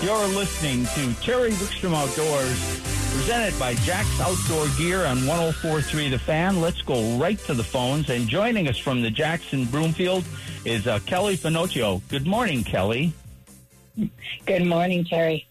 You're listening to Terry Wickstrom Outdoors, presented by Jax Outdoor Gear on 1043 The Fan. Let's go right to the phones. And joining us from the Jax in Broomfield is uh, Kelle Finochio. Good morning, Kelle. Good morning, Terry.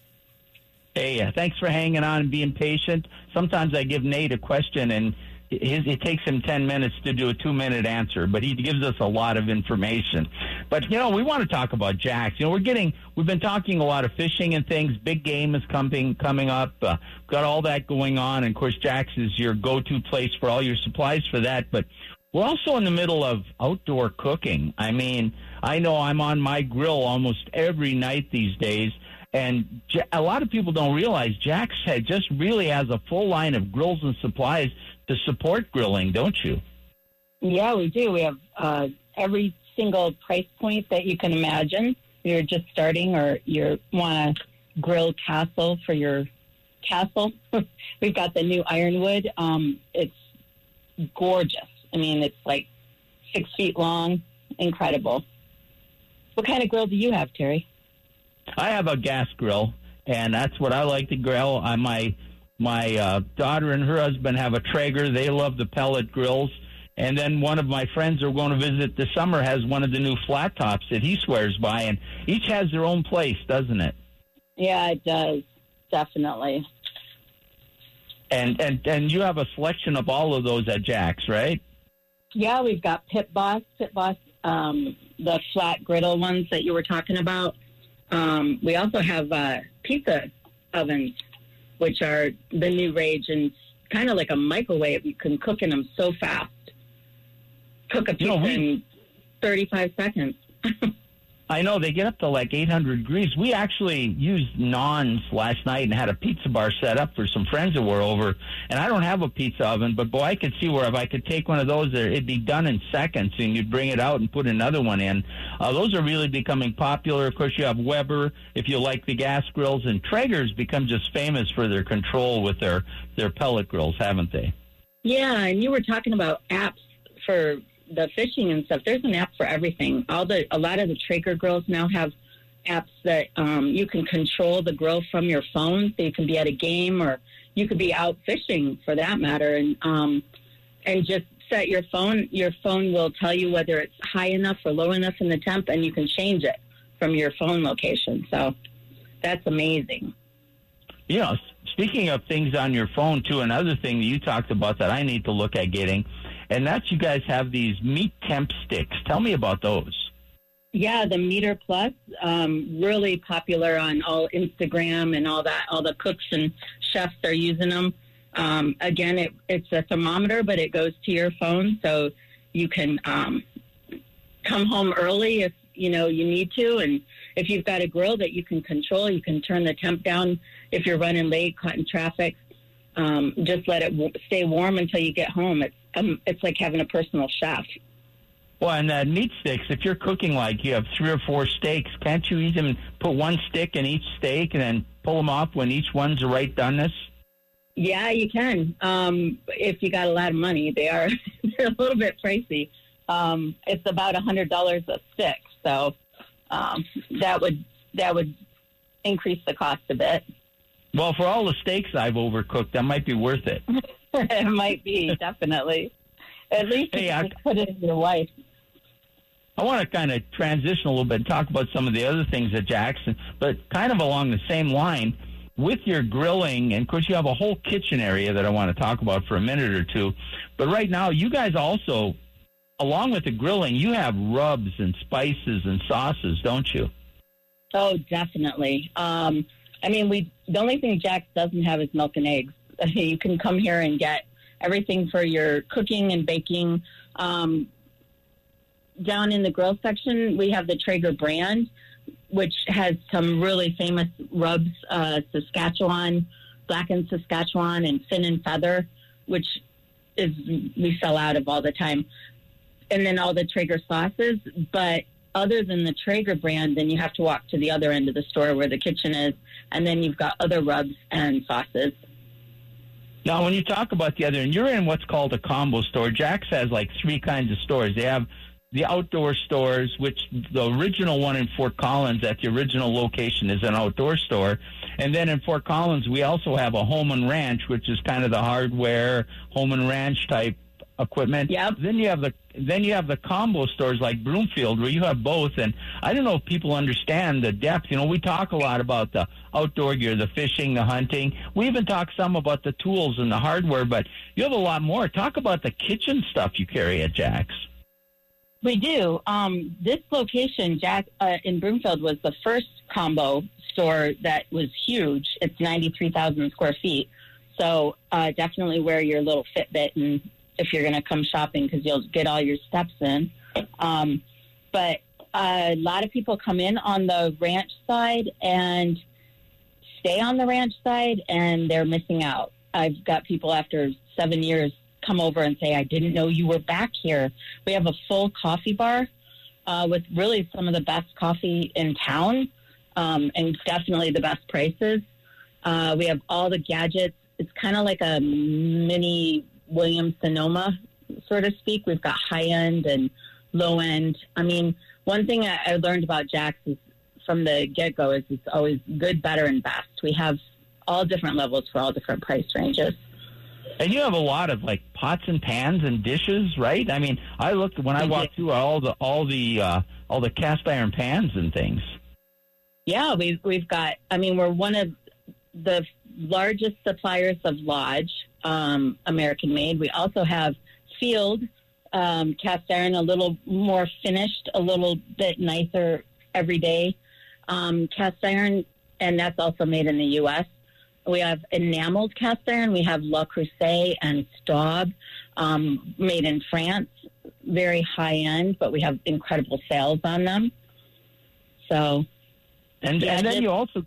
Hey, uh, thanks for hanging on and being patient. Sometimes I give Nate a question and his, it takes him 10 minutes to do a two minute answer, but he gives us a lot of information. But, you know, we want to talk about Jax. You know, we're getting, we've been talking a lot of fishing and things. Big game is coming, coming up. Uh, got all that going on. And of course, Jax is your go to place for all your supplies for that. But we're also in the middle of outdoor cooking. I mean, I know I'm on my grill almost every night these days. And a lot of people don't realize Jax had just really has a full line of grills and supplies to support grilling, don't you? Yeah, we do. We have uh, every single price point that you can imagine. You're just starting, or you want a grill castle for your castle. We've got the new ironwood. Um, it's gorgeous. I mean, it's like six feet long, incredible. What kind of grill do you have, Terry? I have a gas grill, and that's what I like to grill. on my my uh, daughter and her husband have a Traeger. They love the pellet grills. And then one of my friends we're going to visit this summer has one of the new flat tops that he swears by. And each has their own place, doesn't it? Yeah, it does. Definitely. And and and you have a selection of all of those at Jax, right? Yeah, we've got Pit Boss, Pit Boss, um, the flat griddle ones that you were talking about. Um, we also have uh, pizza ovens which are the new rage and kind of like a microwave. You can cook in them so fast. Cook a pizza you know, we, in 35 seconds. I know they get up to like 800 degrees. We actually used naans last night and had a pizza bar set up for some friends that were over. And I don't have a pizza oven, but boy, I could see where if I could take one of those, there it'd be done in seconds, and you'd bring it out and put another one in. Uh, those are really becoming popular. Of course, you have Weber if you like the gas grills, and Traeger's become just famous for their control with their their pellet grills, haven't they? Yeah, and you were talking about apps for the fishing and stuff, there's an app for everything. All the a lot of the Traeger grills now have apps that um, you can control the grill from your phone. So you can be at a game or you could be out fishing for that matter, and um, and just set your phone. Your phone will tell you whether it's high enough or low enough in the temp, and you can change it from your phone location. So that's amazing. Yeah. Speaking of things on your phone too, another thing that you talked about that I need to look at getting and that's you guys have these meat temp sticks. Tell me about those. Yeah, the MEATER Plus, um, really popular on all Instagram and all that. All the cooks and chefs are using them. Um, again, it, it's a thermometer, but it goes to your phone, so you can um, come home early if you know you need to, and if you've got a grill that you can control, you can turn the temp down if you're running late, caught in traffic. Um, just let it w- stay warm until you get home. It's um, it's like having a personal chef. Well, and uh, meat sticks, if you're cooking like you have three or four steaks, can't you even put one stick in each steak and then pull them off when each one's the right doneness? Yeah, you can. Um, if you got a lot of money, they are they're a little bit pricey. Um, it's about a hundred dollars a stick, so um, that would that would increase the cost a bit. Well, for all the steaks I've overcooked, that might be worth it. it might be definitely. At least hey, you put it in your wife. I want to kind of transition a little bit and talk about some of the other things at Jax in, but kind of along the same line with your grilling. And of course, you have a whole kitchen area that I want to talk about for a minute or two. But right now, you guys also, along with the grilling, you have rubs and spices and sauces, don't you? Oh, definitely. Um, I mean, we the only thing Jack doesn't have is milk and eggs. you can come here and get everything for your cooking and baking. Um, down in the grill section, we have the Traeger brand, which has some really famous rubs, uh, Saskatchewan, blackened Saskatchewan, and fin and feather, which is we sell out of all the time. And then all the Traeger sauces, but other than the Traeger brand, then you have to walk to the other end of the store where the kitchen is, and then you've got other rubs and sauces. Now, when you talk about the other, and you're in what's called a combo store, Jax has like three kinds of stores. They have the outdoor stores, which the original one in Fort Collins at the original location is an outdoor store. And then in Fort Collins, we also have a home and ranch, which is kind of the hardware home and ranch type equipment. Yep. Then you have the then you have the combo stores like Broomfield where you have both. And I don't know if people understand the depth. You know, we talk a lot about the outdoor gear, the fishing, the hunting. We even talk some about the tools and the hardware, but you have a lot more. Talk about the kitchen stuff you carry at Jax. We do. Um, this location, Jack, uh, in Broomfield, was the first combo store that was huge. It's 93,000 square feet. So uh, definitely wear your little Fitbit and if you're going to come shopping because you'll get all your steps in. Um, but a lot of people come in on the ranch side and stay on the ranch side and they're missing out. I've got people after seven years come over and say, I didn't know you were back here. We have a full coffee bar uh, with really some of the best coffee in town um, and definitely the best prices. Uh, we have all the gadgets. It's kind of like a mini Williams Sonoma, so to speak. We've got high end and low end. I mean, one thing I, I learned about Jax is from the get go is it's always good, better, and best. We have all different levels for all different price ranges. And you have a lot of like pots and pans and dishes, right? I mean, I looked when I walked through all the all the uh, all the cast iron pans and things. Yeah, we've we've got. I mean, we're one of the largest suppliers of Lodge, um, American made. We also have Field um, cast iron, a little more finished, a little bit nicer every day um, cast iron, and that's also made in the U.S. We have enameled cast iron. We have Le Creuset and Staub, um, made in France, very high end, but we have incredible sales on them. So, and Yeah, and then you also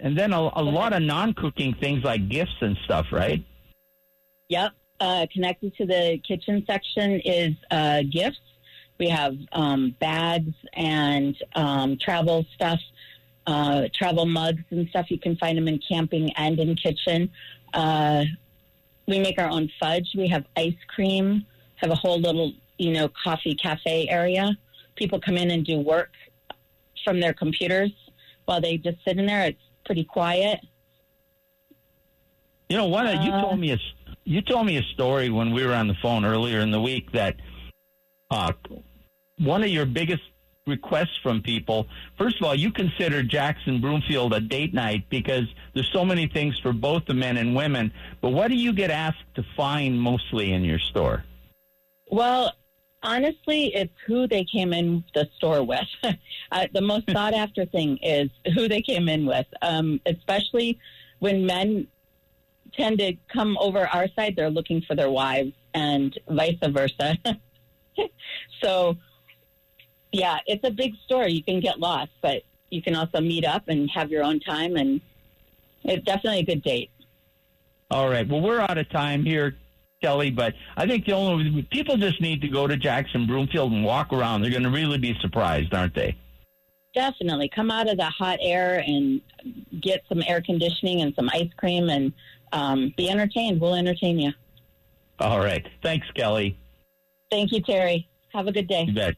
and then a, a lot of non-cooking things like gifts and stuff, right? Yep. Uh, connected to the kitchen section is uh, gifts. We have um, bags and um, travel stuff, uh, travel mugs and stuff. You can find them in camping and in kitchen. Uh, we make our own fudge. We have ice cream. Have a whole little, you know, coffee cafe area. People come in and do work from their computers while they just sit in there. It's pretty quiet. You know, what? of you Uh, told me a you told me a story when we were on the phone earlier in the week that uh, one of your biggest requests from people. First of all, you consider Jax in Broomfield a date night because there's so many things for both the men and women. But what do you get asked to find mostly in your store? Well, honestly, it's who they came in the store with. uh, the most sought after thing is who they came in with, um, especially when men tend to come over our side, they're looking for their wives and vice versa. so, yeah, it's a big store. You can get lost, but you can also meet up and have your own time, and it's definitely a good date. All right. Well, we're out of time here, Kelle, but I think the only people just need to go to Jax in Broomfield and walk around. They're going to really be surprised, aren't they? Definitely come out of the hot air and get some air conditioning and some ice cream and um, be entertained. We'll entertain you. All right. Thanks, Kelle. Thank you, Terry. Have a good day. You bet.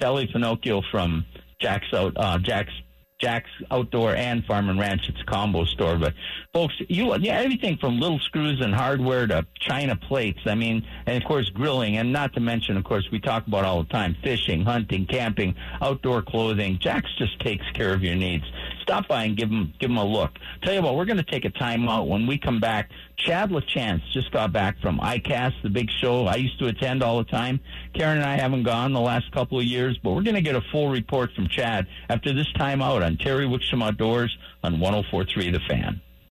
Kelle Finochio from Jax out uh, Jax Jax Outdoor and Farm and Ranch. It's a combo store, but folks, you yeah, everything from little screws and hardware to china plates. I mean, and of course grilling, and not to mention, of course, we talk about all the time: fishing, hunting, camping, outdoor clothing. Jax just takes care of your needs. Stop by and give them give them a look. Tell you what, we're going to take a time out when we come back. Chad LaChance just got back from ICAST, the big show I used to attend all the time. Karen and I haven't gone the last couple of years, but we're going to get a full report from Chad after this time out on Terry Wickstrom Outdoors on 1043 The Fan.